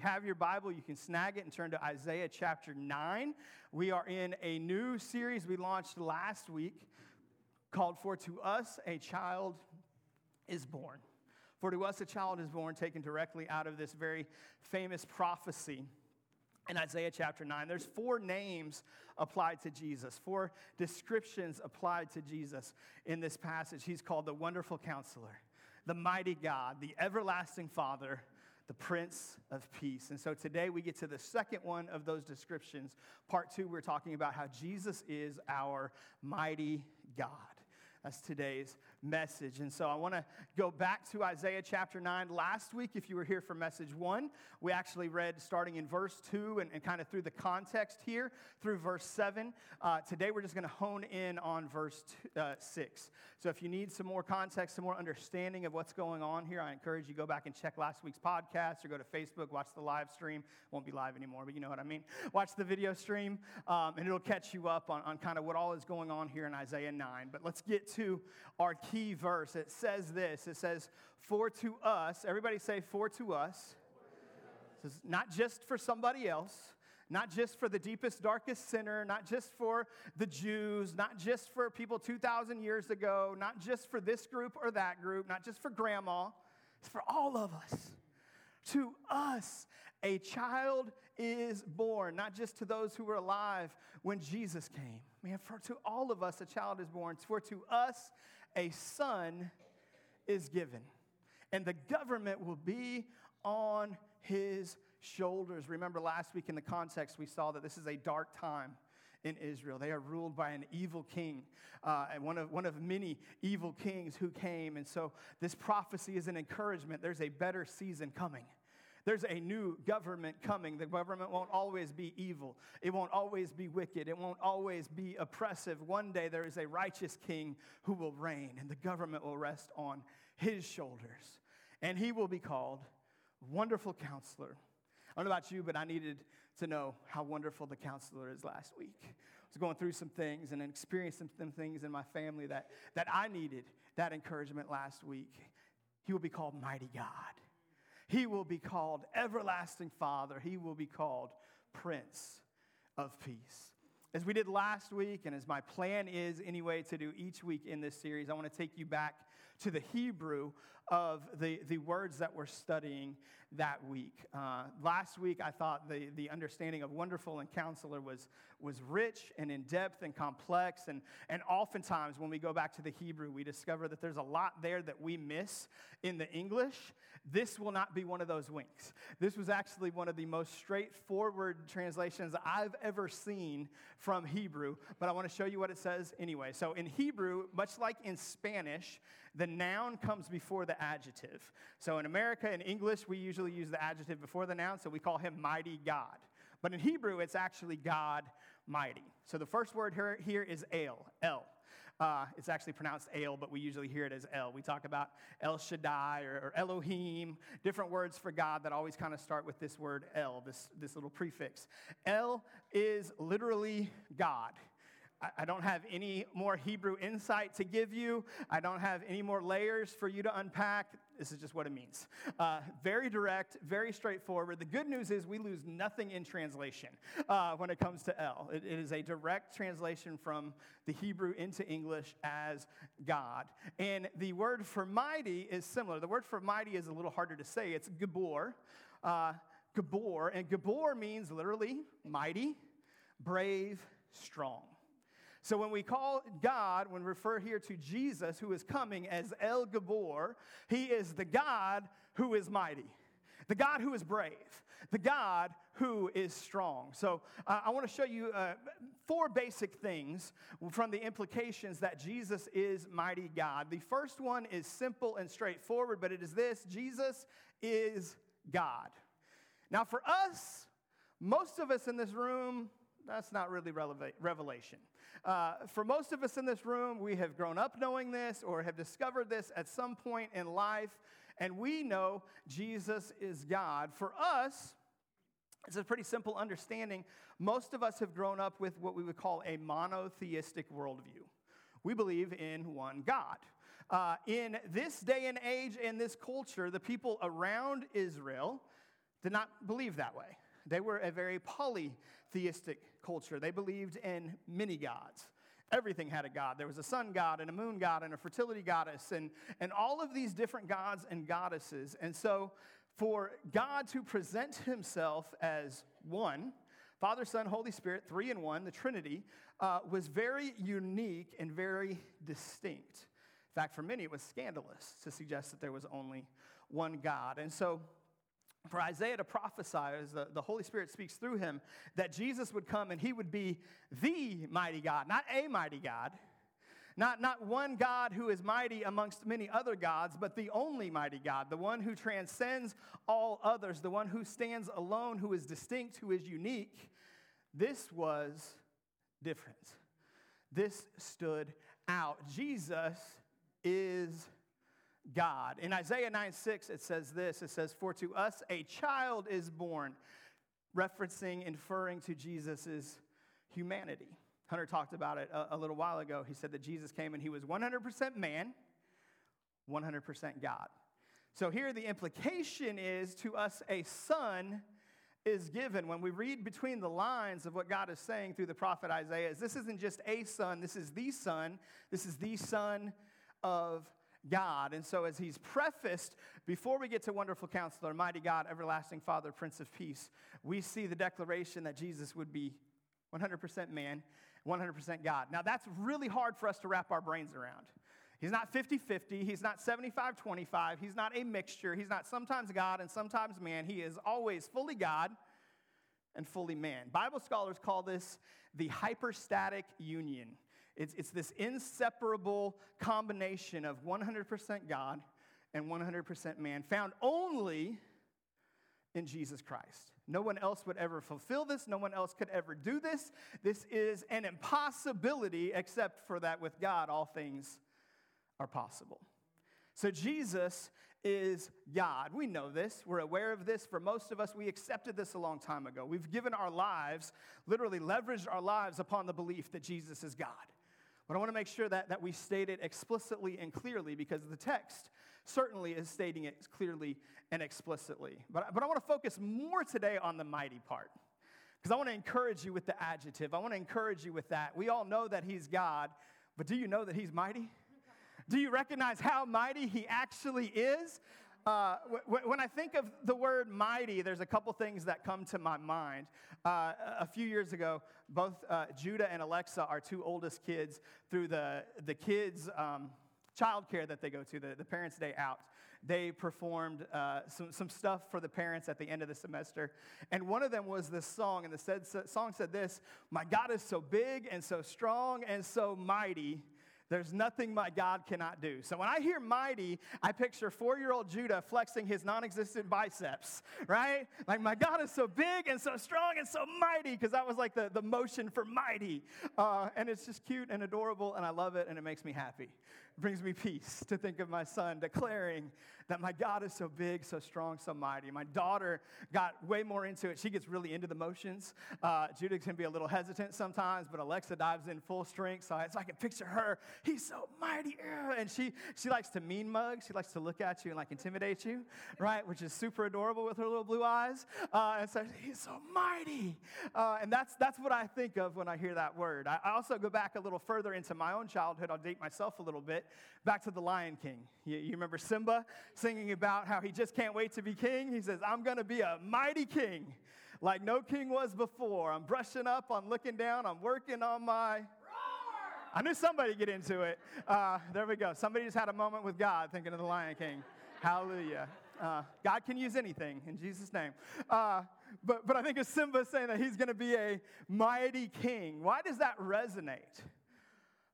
you have your Bible, you can snag it and turn to Isaiah chapter 9. We are in a new series we launched last week called For to Us a Child is Born. For to us a child is born, taken directly out of this very famous prophecy in Isaiah chapter 9. There's four names applied to Jesus, four descriptions applied to Jesus in this passage. He's called the Wonderful Counselor, the Mighty God, the Everlasting Father, the Prince of Peace. And so today we get to the second one of those descriptions. Part two, we're talking about how Jesus is our mighty God. That's today's message. And so I want to go back to Isaiah chapter 9. Last week, if you were here for message one, we actually read starting in verse 2 and, and kind of through the context here through verse 7. Uh, today, we're just going to hone in on verse two, uh, 6. So if you need some more context, some more understanding of what's going on here, I encourage you go back and check last week's podcast or go to Facebook, watch the live stream. Won't be live anymore, but you know what I mean. Watch the video stream, um, and it'll catch you up on, on kind of what all is going on here in Isaiah 9. But let's get to our key verse. It says this it says, For to us, everybody say, For to us. This is not just for somebody else, not just for the deepest, darkest sinner, not just for the Jews, not just for people 2,000 years ago, not just for this group or that group, not just for grandma. It's for all of us. To us, a child is born, not just to those who were alive when Jesus came. Man, for to all of us, a child is born. For to us, a son is given, and the government will be on his shoulders. Remember last week in the context, we saw that this is a dark time in Israel. They are ruled by an evil king, uh, and one of, one of many evil kings who came. And so this prophecy is an encouragement. There's a better season coming. There's a new government coming. The government won't always be evil. It won't always be wicked. It won't always be oppressive. One day there is a righteous king who will reign, and the government will rest on his shoulders. And he will be called Wonderful Counselor. I don't know about you, but I needed to know how wonderful the counselor is last week. I was going through some things and experiencing some things in my family that, that I needed that encouragement last week. He will be called Mighty God. He will be called Everlasting Father. He will be called Prince of Peace. As we did last week, and as my plan is anyway to do each week in this series, I want to take you back to the Hebrew of the, the words that we're studying that week. Uh, last week, I thought the, the understanding of wonderful and counselor was, was rich and in depth and complex. And, and oftentimes, when we go back to the Hebrew, we discover that there's a lot there that we miss in the English. This will not be one of those winks. This was actually one of the most straightforward translations I've ever seen from Hebrew, but I want to show you what it says anyway. So, in Hebrew, much like in Spanish, the noun comes before the adjective. So in America, in English, we usually use the adjective before the noun, so we call him mighty God. But in Hebrew, it's actually God mighty. So the first word here, here is El, El. Uh, it's actually pronounced El, but we usually hear it as El. We talk about El Shaddai or, or Elohim, different words for God that always kind of start with this word El, this, this little prefix. El is literally God. I don't have any more Hebrew insight to give you. I don't have any more layers for you to unpack. This is just what it means. Uh, very direct, very straightforward. The good news is we lose nothing in translation uh, when it comes to El. It, it is a direct translation from the Hebrew into English as God. And the word for mighty is similar. The word for mighty is a little harder to say. It's Gabor. Uh, Gabor. And Gabor means literally mighty, brave, strong. So when we call God, when we refer here to Jesus, who is coming as El Gabor, he is the God who is mighty, the God who is brave, the God who is strong. So uh, I want to show you uh, four basic things from the implications that Jesus is mighty God. The first one is simple and straightforward, but it is this Jesus is God. Now, for us, most of us in this room, that's not really revelation. Uh, for most of us in this room, we have grown up knowing this or have discovered this at some point in life, and we know Jesus is God. For us, it's a pretty simple understanding. Most of us have grown up with what we would call a monotheistic worldview. We believe in one God. Uh, in this day and age, in this culture, the people around Israel did not believe that way. They were a very polytheistic culture. They believed in many gods. Everything had a god. There was a sun god and a moon god and a fertility goddess and, and all of these different gods and goddesses. And so, for God to present himself as one, Father, Son, Holy Spirit, three in one, the Trinity, uh, was very unique and very distinct. In fact, for many, it was scandalous to suggest that there was only one God. And so, for Isaiah to prophesy, as the, the Holy Spirit speaks through him, that Jesus would come and he would be the mighty God, not a mighty God, not, not one God who is mighty amongst many other gods, but the only mighty God, the one who transcends all others, the one who stands alone, who is distinct, who is unique. This was different. This stood out. Jesus is God. In Isaiah 9 6, it says this it says, For to us a child is born, referencing, inferring to Jesus' humanity. Hunter talked about it a, a, little while ago. He said that Jesus came and he was 100% man, 100% God. So here the implication is to us a son is given. When we read between the lines of what God is saying through the prophet Isaiah, is this isn't just a son, this is the son. This is the son of God. And so, as he's prefaced, before we get to Wonderful Counselor, Mighty God, Everlasting Father, Prince of Peace, we see the declaration that Jesus would be 100% man, 100% God. Now, that's really hard for us to wrap our brains around. He's not 50 50. He's not 75 25. He's not a mixture. He's not sometimes God and sometimes man. He is always fully God and fully man. Bible scholars call this the hypostatic union. It's, it's this inseparable combination of 100% God and 100% man, found only in Jesus Christ. No one else would ever fulfill this. No one else could ever do this. This is an impossibility, except for that with God, all things are possible. So Jesus is God. We know this. We're aware of this. For most of us, we accepted this a long time ago. We've given our lives, literally leveraged our lives upon the belief that Jesus is God. But I want to make sure that, that we state it explicitly and clearly because the text certainly is stating it clearly and explicitly. But, but I want to focus more today on the mighty part because I want to encourage you with the adjective. I want to encourage you with that. We all know that He's God, but do you know that He's mighty? Do you recognize how mighty He actually is? Uh, w- when I think of the word mighty, there's a couple things that come to my mind. Uh, a few years ago, both uh, Judah and Alexa, our two oldest kids, through the, the kids' um, childcare that they go to, the, the Parents' Day Out, they performed uh, some, some stuff for the parents at the end of the semester. And one of them was this song, and the said, song said this My God is so big and so strong and so mighty. There's nothing my God cannot do. So when I hear mighty, I picture four year old Judah flexing his non existent biceps, right? Like, my God is so big and so strong and so mighty, because that was like the, the motion for mighty. Uh, and it's just cute and adorable, and I love it, and it makes me happy. Brings me peace to think of my son declaring that my God is so big, so strong, so mighty. My daughter got way more into it. She gets really into the motions. Uh, can be a little hesitant sometimes, but Alexa dives in full strength. So I, so I can picture her. He's so mighty. And she, she likes to mean mug. She likes to look at you and like intimidate you, right? Which is super adorable with her little blue eyes. Uh, and so he's so mighty. Uh, and that's, that's what I think of when I hear that word. I also go back a little further into my own childhood. I'll date myself a little bit. Back to the Lion King. You, you remember Simba? singing about how he just can't wait to be king. He says, I'm going to be a mighty king like no king was before. I'm brushing up, I'm looking down, I'm working on my. Roar! I knew somebody get into it. Uh, there we go. Somebody just had a moment with God thinking of the Lion King. Hallelujah. Uh, God can use anything in Jesus' name. Uh, but, but I think of Simba saying that he's going to be a mighty king. Why does that resonate?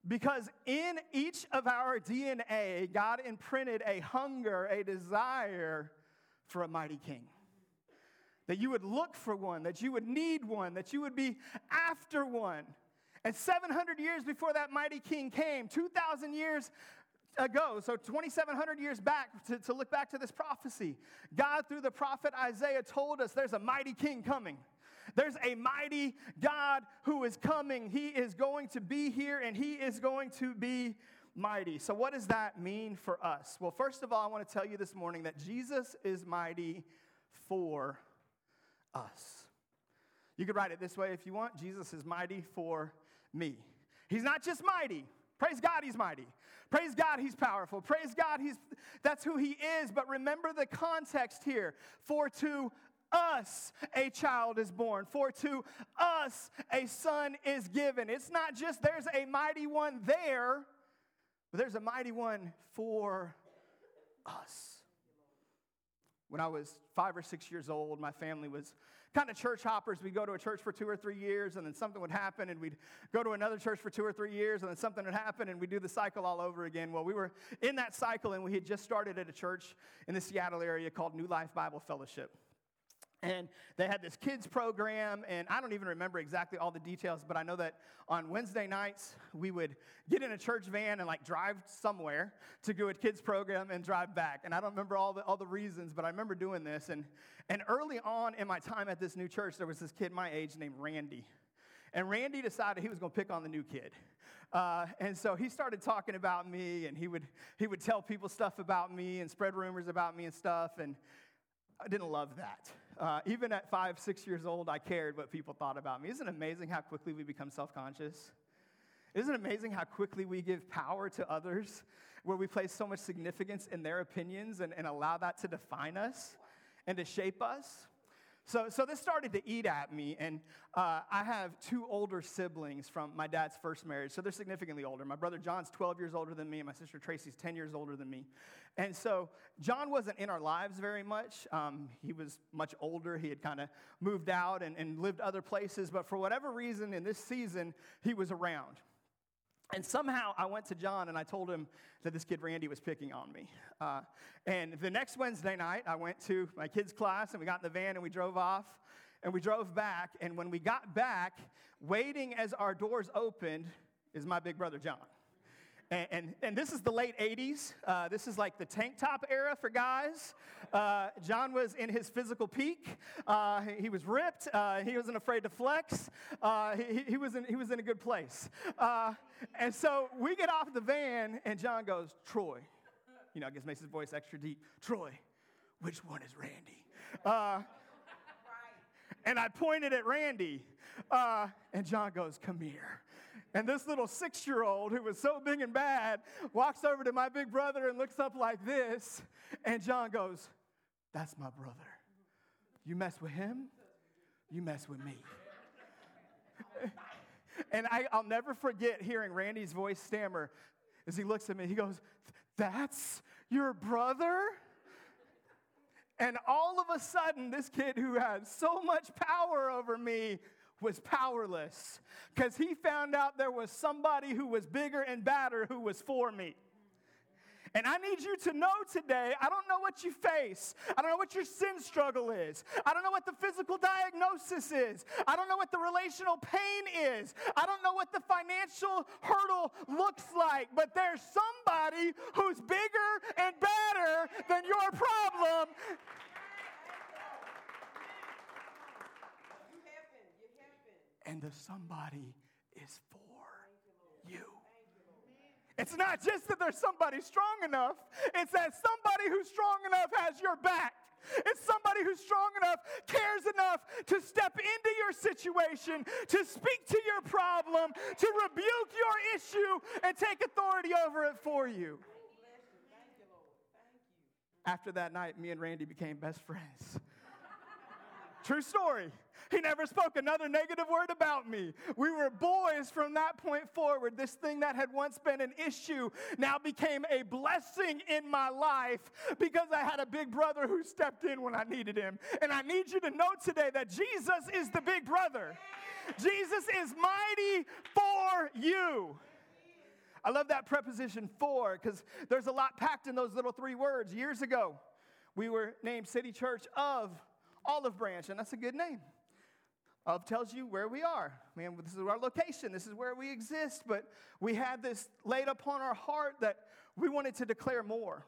Because in each of our DNA, God imprinted a hunger, a desire for a mighty king. That you would look for one, that you would need one, that you would be after one. And 700 years before that mighty king came, 2,000 years ago, so 2,700 years back, to, to look back to this prophecy, God, through the prophet Isaiah, told us there's a mighty king coming. There's a mighty God who is coming. He is going to be here and he is going to be mighty. So, what does that mean for us? Well, first of all, I want to tell you this morning that Jesus is mighty for us. You could write it this way if you want Jesus is mighty for me. He's not just mighty. Praise God, he's mighty. Praise God, he's powerful. Praise God, he's that's who he is. But remember the context here. For to us a child is born, for to us a son is given. It's not just there's a mighty one there, but there's a mighty one for us. When I was five or six years old, my family was kind of church hoppers. We'd go to a church for two or three years, and then something would happen, and we'd go to another church for two or three years, and then something would happen, and we'd do the cycle all over again. Well, we were in that cycle, and we had just started at a church in the Seattle area called New Life Bible Fellowship. And they had this kids program, and I don't even remember exactly all the details, but I know that on Wednesday nights, we would get in a church van and like drive somewhere to do a kids program and drive back. And I don't remember all the, all the reasons, but I remember doing this. And, and early on in my time at this new church, there was this kid my age named Randy. And Randy decided he was going to pick on the new kid. Uh, and so he started talking about me, and he would, he would tell people stuff about me and spread rumors about me and stuff. And I didn't love that. Uh, even at five, six years old, I cared what people thought about me. Isn't it amazing how quickly we become self conscious? Isn't it amazing how quickly we give power to others, where we place so much significance in their opinions and, and allow that to define us and to shape us? So, so this started to eat at me, and uh, I have two older siblings from my dad's first marriage, so they're significantly older. My brother John's 12 years older than me, and my sister Tracy's 10 years older than me. And so John wasn't in our lives very much. Um, he was much older. He had kind of moved out and, and lived other places, but for whatever reason, in this season, he was around. And somehow I went to John and I told him that this kid Randy was picking on me. Uh, and the next Wednesday night, I went to my kids' class and we got in the van and we drove off and we drove back. And when we got back, waiting as our doors opened is my big brother John. And, and, and, this is the late 80s. Uh, this is like the tank top era for guys. Uh, John was in his physical peak. Uh, he was ripped. Uh, he wasn't afraid to flex. Uh, he, he, was in, he was in a good place. Uh, and so we get off the van, and John goes, Troy. You know, I guess makes his voice extra deep. Troy, which one is Randy? and I pointed at Randy, and John goes, Come here. And this little six year old who was so big and bad walks over to my big brother and looks up like this. And John goes, That's my brother. You mess with him, you mess with me. and I, will never forget hearing Randy's voice stammer as he looks at me. He goes, That's your brother? And all of a sudden, this kid who had so much power over me was powerless because he found out there was somebody who was bigger and badder who was for me. And I need you to know today, I don't know what you face. I don't know what your sin struggle is. I don't know what the physical diagnosis is. I don't know what the relational pain is. I don't know what the financial hurdle looks like. But there's somebody who's bigger and better than your problem. And the somebody is for you. It's not just that there's somebody strong enough, it's that somebody who's strong enough has your back. It's somebody who's strong enough, cares enough to step into your situation, to speak to your problem, to rebuke your issue, and take authority over it for you. After that night, me and Randy became best friends. True story. He never spoke another negative word about me. We were boys from that point forward. This thing that had once been an issue now became a blessing in my life because I had a big brother who stepped in when I needed him. And I need you to know today that Jesus is the big brother. Jesus is mighty for you. I love that preposition for because there's a lot packed in those little three words. Years ago, we were named City Church of Olive Branch, and that's a good name. Of tells you where we are. Man, this is our location, this is where we exist, but we had this laid upon our heart that we wanted to declare more.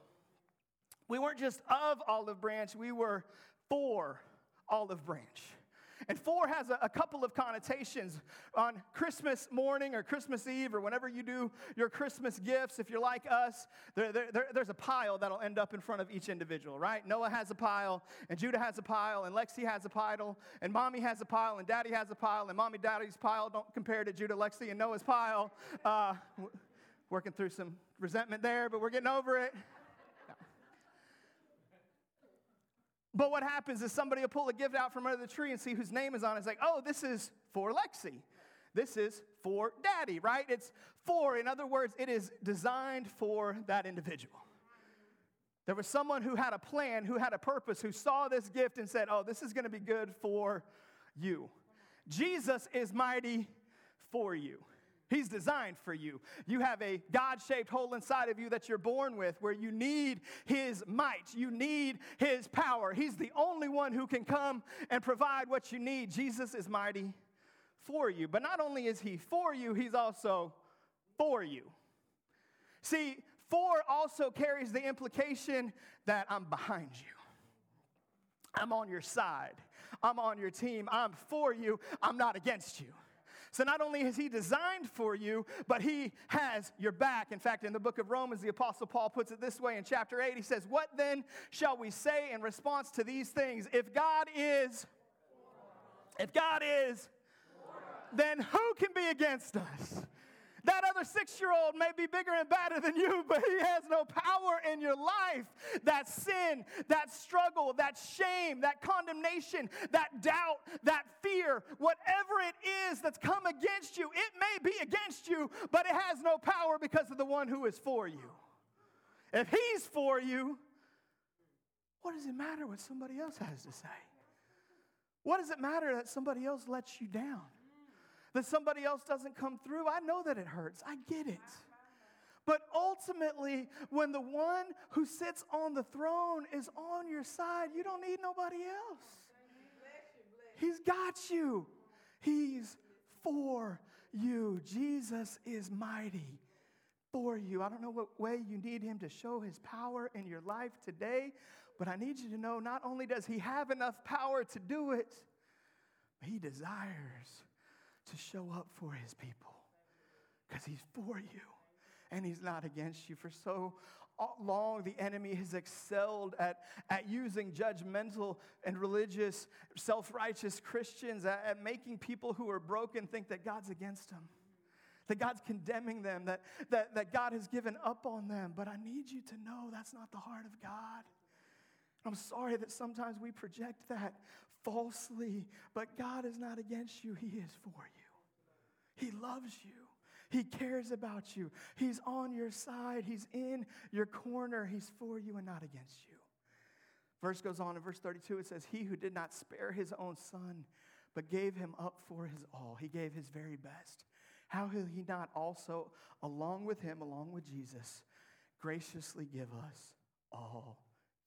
We weren't just of Olive Branch, we were for Olive Branch. And four has a, a, couple of connotations. On Christmas morning or Christmas Eve or whenever you do your Christmas gifts, if you're like us, there, there, there, there's a pile that'll end up in front of each individual, right? Noah has a pile, and Judah has a pile, and Lexi has a pile, and mommy has a pile, and daddy has a pile, and mommy, daddy's pile. Don't compare to Judah, Lexi, and Noah's pile. Uh, working through some resentment there, but we're getting over it. But what happens is somebody will pull a gift out from under the tree and see whose name is on it. It's like, oh, this is for Lexi. This is for daddy, right? It's for, in other words, it is designed for that individual. There was someone who had a plan, who had a purpose, who saw this gift and said, oh, this is going to be good for you. Jesus is mighty for you. He's designed for you. You have a God shaped hole inside of you that you're born with where you need His might. You need His power. He's the only one who can come and provide what you need. Jesus is mighty for you. But not only is He for you, He's also for you. See, for also carries the implication that I'm behind you, I'm on your side, I'm on your team, I'm for you, I'm not against you. So not only is he designed for you, but he has your back. In fact, in the book of Romans, the Apostle Paul puts it this way in chapter 8. He says, What then shall we say in response to these things? If God is, if God is, then who can be against us? That other six year old may be bigger and badder than you, but he has no power in your life. That sin, that struggle, that shame, that condemnation, that doubt, that fear, whatever it is that's come against you, it may be against you, but it has no power because of the one who is for you. If he's for you, what does it matter what somebody else has to say? What does it matter that somebody else lets you down? That somebody else doesn't come through. I know that it hurts. I get it. But ultimately, when the one who sits on the throne is on your side, you don't need nobody else. He's got you, He's for you. Jesus is mighty for you. I don't know what way you need Him to show His power in your life today, but I need you to know not only does He have enough power to do it, He desires to show up for his people because he's for you and he's not against you. For so long, the enemy has excelled at, at using judgmental and religious, self righteous Christians, at, at making people who are broken think that God's against them. That God's condemning them, that, that, that God has given up on them. But I need you to know that's not the heart of God. I'm sorry that sometimes we project that falsely, but God is not against you, He is for you. He loves you. He cares about you. He's on your side. He's in your corner. He's for you and not against you. Verse goes on in verse 32 it says, He who did not spare his own son, but gave him up for his all, he gave his very best. How will he not also, along with him, along with Jesus, graciously give us all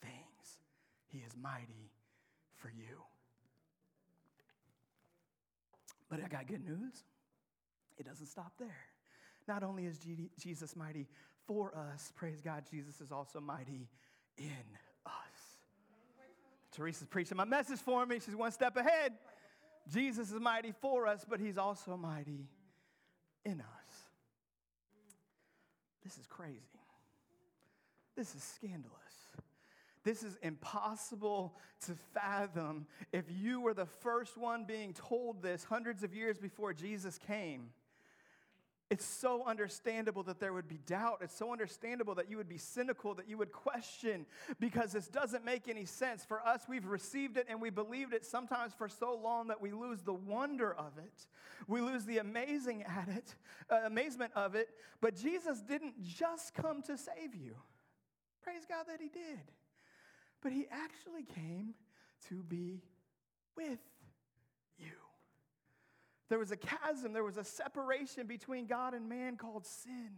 things? He is mighty for you. But I got good news. It doesn't stop there. Not only is Jesus mighty for us, praise God, Jesus is also mighty in us. Teresa's preaching my message for me. She's one step ahead. Jesus is mighty for us, but he's also mighty in us. This is crazy. This is scandalous. This is impossible to fathom if you were the first one being told this hundreds of years before Jesus came. It's so understandable that there would be doubt. It's so understandable that you would be cynical, that you would question, because this doesn't make any sense. For us, we've received it and we believed it sometimes for so long that we lose the wonder of it. We lose the amazing at it, uh, amazement of it. But Jesus didn't just come to save you. Praise God that He did. But He actually came to be with you. there was a chasm, there was a separation between God and man called sin.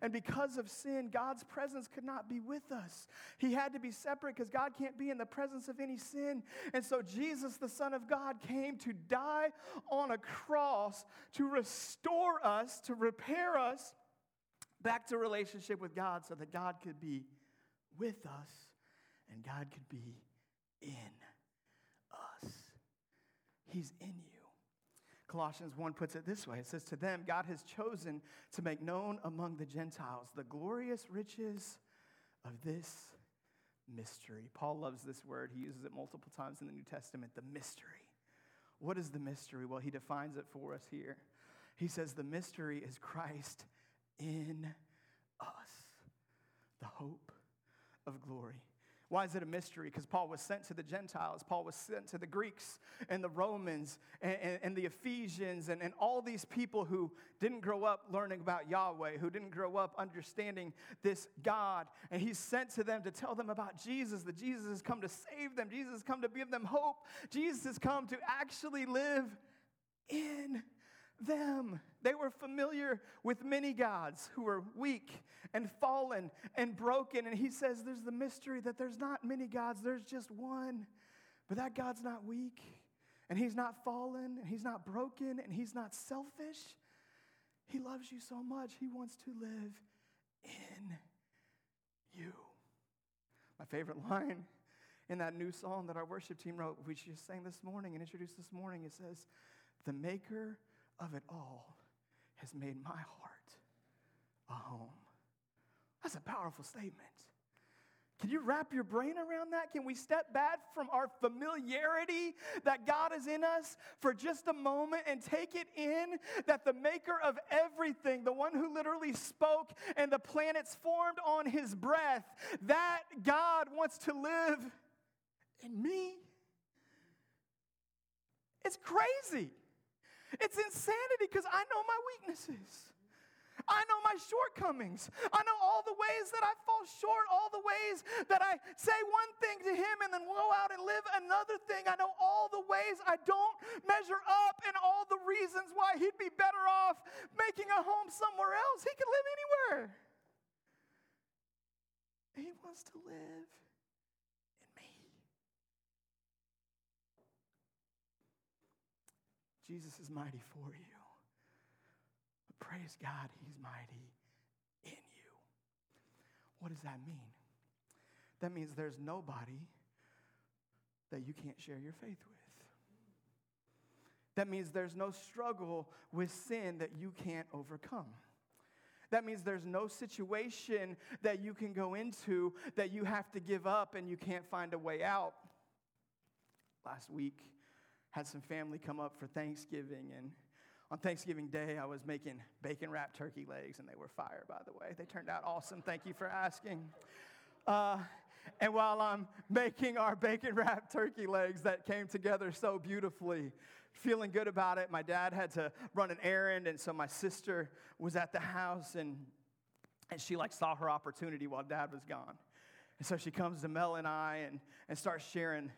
And because of sin, God's presence could not be with us. He had to be separate because God can't be in the presence of any sin. And so Jesus, the Son of God, came to die on a cross to restore us, to repair us back to relationship with God so that God could be with us and God could be in us. He's in you. Colossians 1 puts it this way it says, To them, God has chosen to make known among the Gentiles the glorious riches of this mystery. Paul loves this word, he uses it multiple times in the New Testament the mystery. What is the mystery? Well, he defines it for us here. He says, The mystery is Christ in us, the hope of glory. Why is it a mystery? Because Paul was sent to the Gentiles, Paul was sent to the Greeks and the Romans and, and, and, the Ephesians and, and all these people who didn't grow up learning about Yahweh, who didn't grow up understanding this God. And he's sent to them to tell them about Jesus, that Jesus has come to save them, Jesus has come to give them hope, Jesus has come to actually live in them. They were familiar with many gods who were weak and fallen and broken. And he says there's the mystery that there's not many gods, there's just one. But that God's not weak, and he's not fallen, and he's not broken, and he's not selfish. He loves you so much, he wants to live in you. My favorite line in that new song that our worship team wrote, which just sang this morning and introduced this morning, it says, The maker of it all has made my heart a home. That's a powerful statement. Can you wrap your brain around that? Can we step back from our familiarity that God is in us for just a moment and take it in that the maker of everything, the one who literally spoke and the planets formed on his breath, that God wants to live in me? It's crazy. It's insanity because I know my weaknesses. I know my shortcomings. I know all the ways that I fall short, all the ways that I say one thing to him and then go out and live another thing. I know all the ways I don't measure up and all the reasons why he'd be better off making a home somewhere else. He could live anywhere. He wants to live Jesus is mighty for you. But praise God, He's mighty in you. What does that mean? That means there's nobody that you can't share your faith with. That means there's no struggle with sin that you can't overcome. That means there's no situation that you can go into that you have to give up and you can't find a way out. Last week, had some family come up for Thanksgiving, and on Thanksgiving Day, I was making bacon wrapped turkey legs, and they were fire, by the way. They turned out awesome. Thank you for asking. Uh, and while I'm making our bacon wrapped turkey legs that came together so beautifully, feeling good about it, my dad had to run an errand, and so my sister was at the house, and, and she like saw her opportunity while dad was gone. And so she comes to Mel and I and, and starts sharing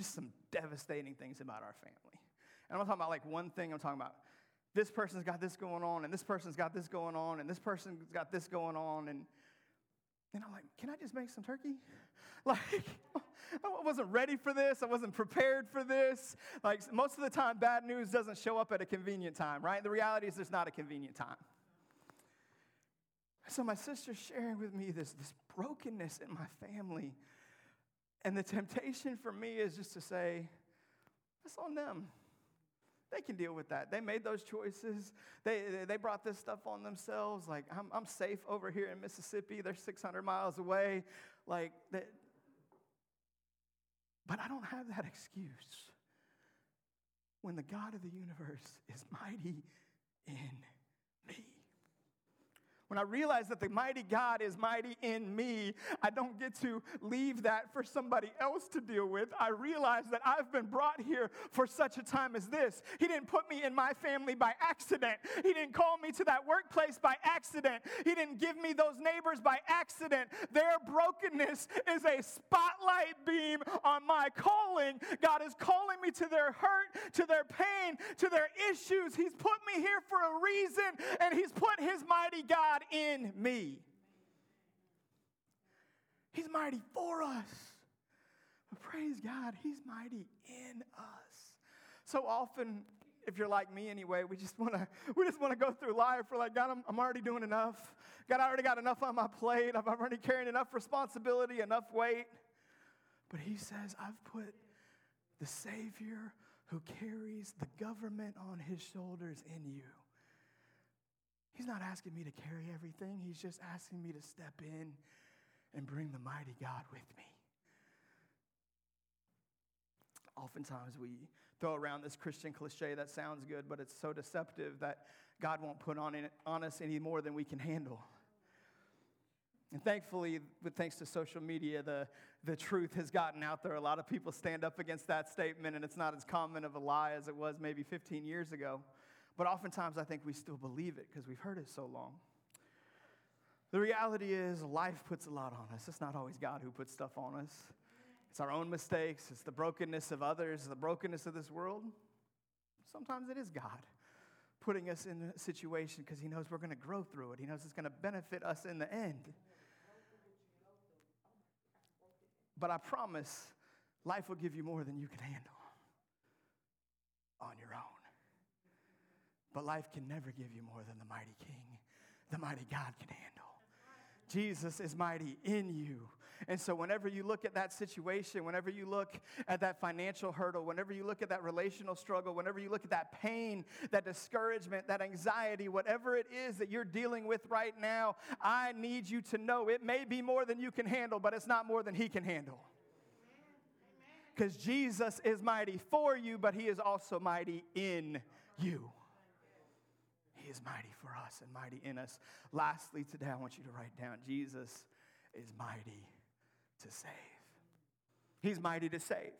just some devastating things about our family. And I'm not talking about like one thing, I'm talking about this person's got this going on, and this person's got this going on, and this person's got this going on. And, and I'm like, can I just make some turkey? Like, I wasn't ready for this. I wasn't prepared for this. Like, most of the time, bad news doesn't show up at a convenient time, right? The reality is there's not a convenient time. So my sister's sharing with me this, this brokenness in my family and the temptation for me is just to say, that's on them. They can deal with that. They made those choices. They, they brought this stuff on themselves. Like, I'm, I'm safe over here in Mississippi. They're 600 miles away. Like, that. But I don't have that excuse when the God of the universe is mighty in. When I realize that the mighty God is mighty in me, I don't get to leave that for somebody else to deal with. I realize that I've been brought here for such a time as this. He didn't put me in my family by accident, He didn't call me to that workplace by accident, He didn't give me those neighbors by accident. Their brokenness is a spotlight beam on my calling. God is calling me to their hurt, to their pain, to their issues. He's put me here for a reason, and He's put His mighty God God in me. He's mighty for us. But praise God, He's mighty in us. So often, if you're like me anyway, we just want to we just want to go through life. We're like, God, I'm, I'm already doing enough. God, I already got enough on my plate. I'm already carrying enough responsibility, enough weight. But He says, I've put the Savior who carries the government on his shoulders in you. He's not asking me to carry everything, he's just asking me to step in and bring the mighty God with me. Oftentimes we throw around this Christian cliche that sounds good, but it's so deceptive that God won't put on, it, on us any more than we can handle. And thankfully, with thanks to social media, the, the truth has gotten out there. A lot of people stand up against that statement, and it's not as common of a lie as it was maybe 15 years ago. But oftentimes, I think we still believe it because we've heard it so long. The reality is, life puts a lot on us. It's not always God who puts stuff on us, it's our own mistakes, it's the brokenness of others, the brokenness of this world. Sometimes it is God putting us in a situation because He knows we're going to grow through it, He knows it's going to benefit us in the end. But I promise life will give you more than you can handle on your own. But life can never give you more than the mighty King, the mighty God can handle. Jesus is mighty in you. And so, whenever you look at that situation, whenever you look at that financial hurdle, whenever you look at that relational struggle, whenever you look at that pain, that discouragement, that anxiety, whatever it is that you're dealing with right now, I need you to know it may be more than you can handle, but it's not more than He can handle. Because Jesus is mighty for you, but He is also mighty in you. He is mighty for us and mighty in us. Lastly, today I want you to write down Jesus is mighty to save. He's mighty to save.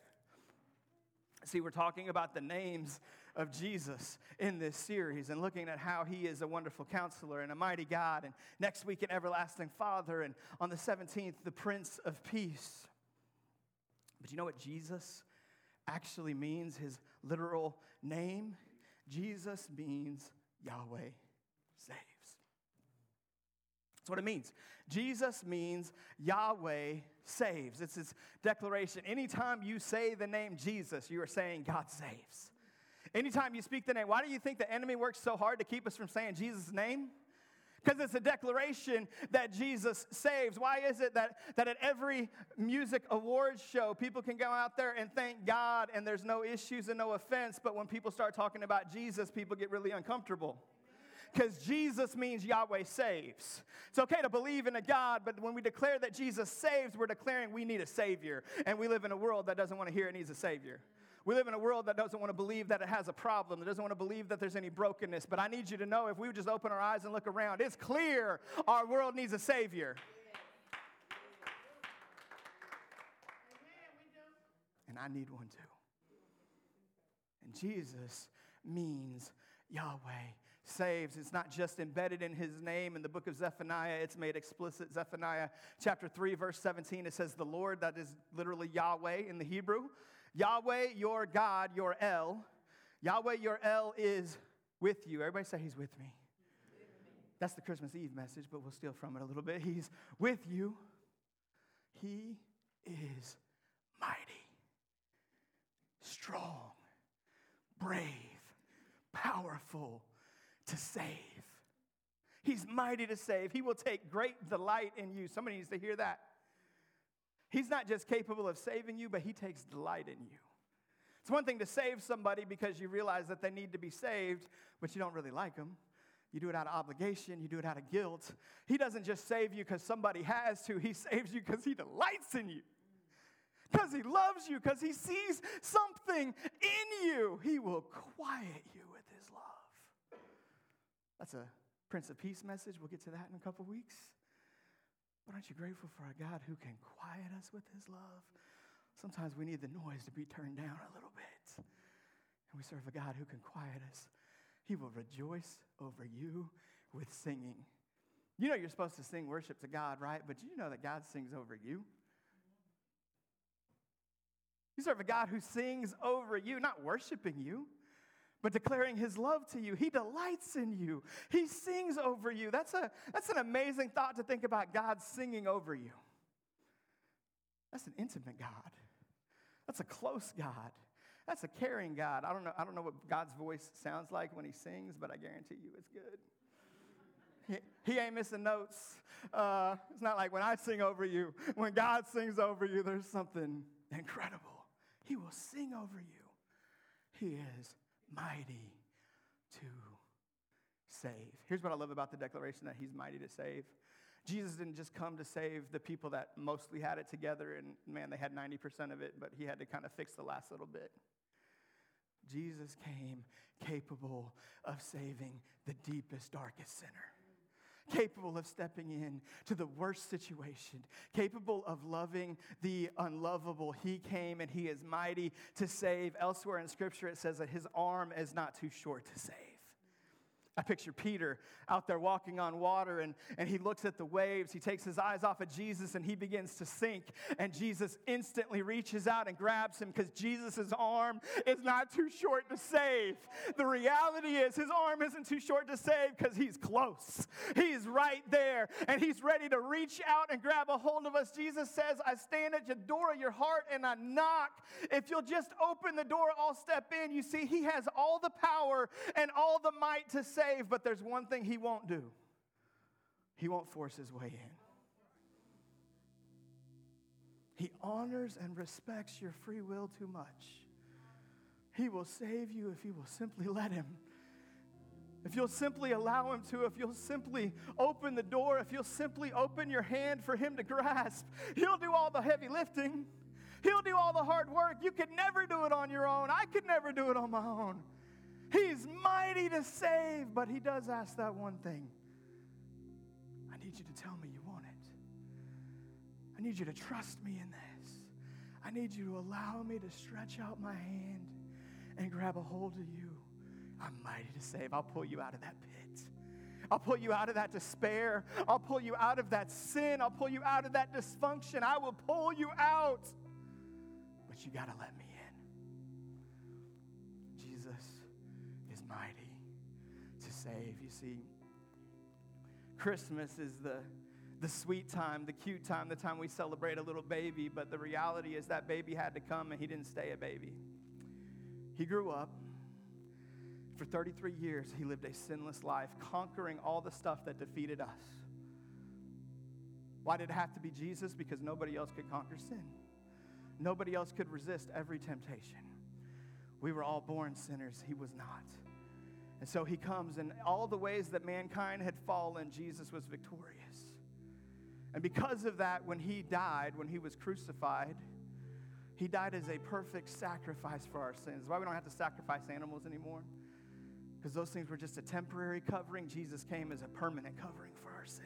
See, we're talking about the names of Jesus in this series and looking at how he is a wonderful counselor and a mighty God, and next week, an everlasting Father, and on the 17th, the Prince of Peace. But you know what Jesus actually means? His literal name? Jesus means Yahweh saves. That's what it means. Jesus means Yahweh saves. It's his declaration. Anytime you say the name Jesus, you are saying God saves. Anytime you speak the name, why do you think the enemy works so hard to keep us from saying Jesus' name? Because it's a declaration that Jesus saves. Why is it that, that at every music awards show, people can go out there and thank God and there's no issues and no offense, but when people start talking about Jesus, people get really uncomfortable? because Jesus means Yahweh saves. It's okay to believe in a God, but when we declare that Jesus saves, we're declaring we need a Savior. And we live in a world that doesn't want to hear it needs a Savior. We live in a world that doesn't want to believe that it has a problem, that doesn't want to believe that there's any brokenness. But I need you to know if we would just open our eyes and look around, it's clear our world needs a Savior. And I need one too. And Jesus means Yahweh saves. It's not just embedded in his name in the book of Zephaniah, it's made explicit. Zephaniah chapter 3, verse 17, it says, The Lord, that is literally Yahweh in the Hebrew. Yahweh, your God, your El. Yahweh, your El is with you. Everybody say, He's with me. That's the Christmas Eve message, but we'll steal from it a little bit. He's with you. He is mighty, strong, brave, powerful, to save. He's mighty to save. He will take great delight in you. Somebody needs to hear that. He's not just capable of saving you, but He takes delight in you. It's one thing to save somebody because you realize that they need to be saved, but you don't really like them. You do it out of obligation, you do it out of guilt. He doesn't just save you because somebody has to, He saves you because He delights in you. Because He loves you, because He sees something in you. He will quiet you with his love. that's a Prince of Peace message. We'll get to that in a couple weeks. But aren't you grateful for a God who can quiet us with his love? Sometimes we need the noise to be turned down a little bit. And we serve a God who can quiet us. He will rejoice over you with singing. You know you're supposed to sing worship to God, right? But you know that God sings over you. You serve a God who sings over you, not worshiping you but declaring his love to you. He delights in you. He sings over you. That's, a, that's an amazing thought to think about God singing over you. That's an intimate God. That's a close God. That's a caring God. I don't know, I don't know what God's voice sounds like when he sings, but I guarantee you it's good. He, he ain't missing notes. Uh, it's not like when I sing over you, when God sings over you, there's something incredible. He will sing over you. He is mighty to save. Here's what I love about the declaration that He's mighty to save. Jesus didn't just come to save the people that mostly had it together, and man, they had 90% of it, but He had to kind of fix the last little bit. Jesus came capable of saving the deepest, darkest sinner capable of stepping in to the worst situation, capable of loving the unlovable. He came and he is mighty to save. Elsewhere in scripture, it says that his arm is not too short to save. I picture Peter out there walking on water and, and he looks at the waves. He takes his eyes off of Jesus and he begins to sink. And Jesus instantly reaches out and grabs him because Jesus' arm is not too short to save. The reality is his arm isn't too short to save because he's close. He's right there and he's ready to reach out and grab a hold of us. Jesus says, I stand at the door of your heart and I knock. If you'll just open the door, I'll step in. You see, he has all the power and all the might to save but there's one thing he won't do he won't force his way in. He honors and respects your free will too much. He will save you if you will simply let him. If you'll simply allow him to, if you'll simply open the door, if you'll simply open your hand for him to grasp, he'll do all the heavy lifting. He'll do all the hard work. You could never do it on your own. I could never do it on my own. He's mighty to save, but he does ask that one thing I need you to tell me you want it. I need you to trust me in this. I need you to allow me to stretch out my hand and grab a hold of you. I'm mighty to save. I'll pull you out of that pit. I'll pull you out of that despair. I'll pull you out of that sin. I'll pull you out of that dysfunction. I will pull you out. But you got to let me mighty to save. You see, Christmas is the, the sweet time, the cute time, the time we celebrate a little baby, but the reality is that baby had to come and he didn't stay a baby. He grew up. For 33 years, he lived a sinless life, conquering all the stuff that defeated us. Why did it have to be Jesus? Because nobody else could conquer sin. Nobody else could resist every temptation. We were all born sinners, he was not. And so he comes, and all the ways that mankind had fallen, Jesus was victorious. And because of that, when he died, when he was crucified, he died as a perfect sacrifice for our sins. Why we don't have to sacrifice animals anymore? Because those things were just a temporary covering. Jesus came as a permanent covering for our sin.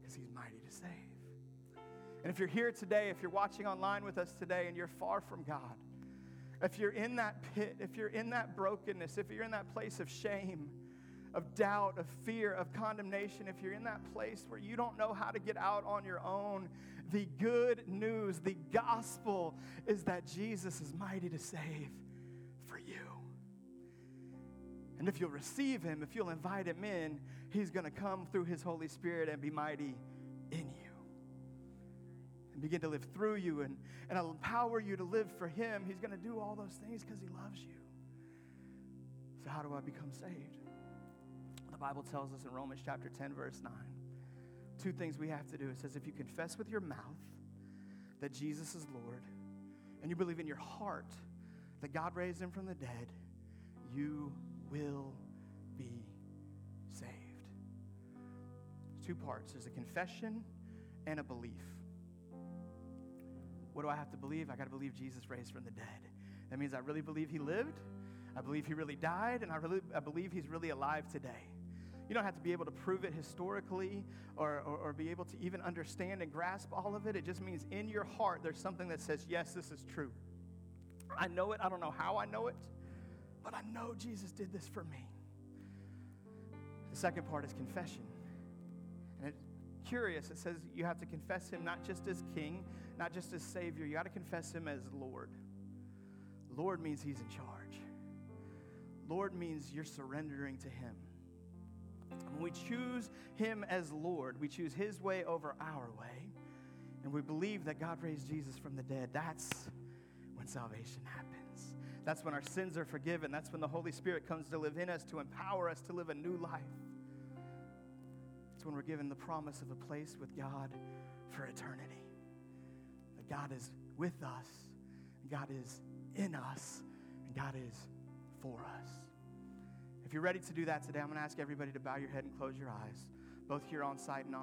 Because he's mighty to save. And if you're here today, if you're watching online with us today, and you're far from God, if you're in that pit, if you're in that brokenness, if you're in that place of shame, of doubt, of fear, of condemnation, if you're in that place where you don't know how to get out on your own, the good news, the gospel is that Jesus is mighty to save for you. And if you'll receive him, if you'll invite him in, he's going to come through his Holy Spirit and be mighty begin to live through you and, and empower you to live for Him, He's going to do all those things because He loves you. So, how do I become saved? The Bible tells us in Romans chapter 10, verse 9, two things we have to do. It says, if you confess with your mouth that Jesus is Lord, and you believe in your heart that God raised him from the dead, you will be saved. Two parts there's a confession and a belief. What do I have to believe? I got to believe Jesus raised from the dead. That means I really believe he lived, I believe he really died, and I, really, I believe he's really alive today. You don't have to be able to prove it historically or, or, or, be able to even understand and grasp all of it. It just means in your heart there's something that says, yes, this is true. I know it. I don't know how I know it, but I know Jesus did this for me. The second part is confession. And it's curious. It says you have to confess him not just as king, not just as Savior, you got to confess Him as Lord. Lord means He's in charge. Lord means you're surrendering to Him. When we choose Him as Lord, we choose His way over our way, and we believe that God raised Jesus from the dead. That's when salvation happens. That's when our sins are forgiven. That's when the Holy Spirit comes to live in us to empower us to live a new life. It's when we're given the promise of a place with God for eternity. God is with us, God is in us, and God is for us. If you're ready to do that today, I'm going to ask everybody to bow your head and close your eyes, both here on site and on.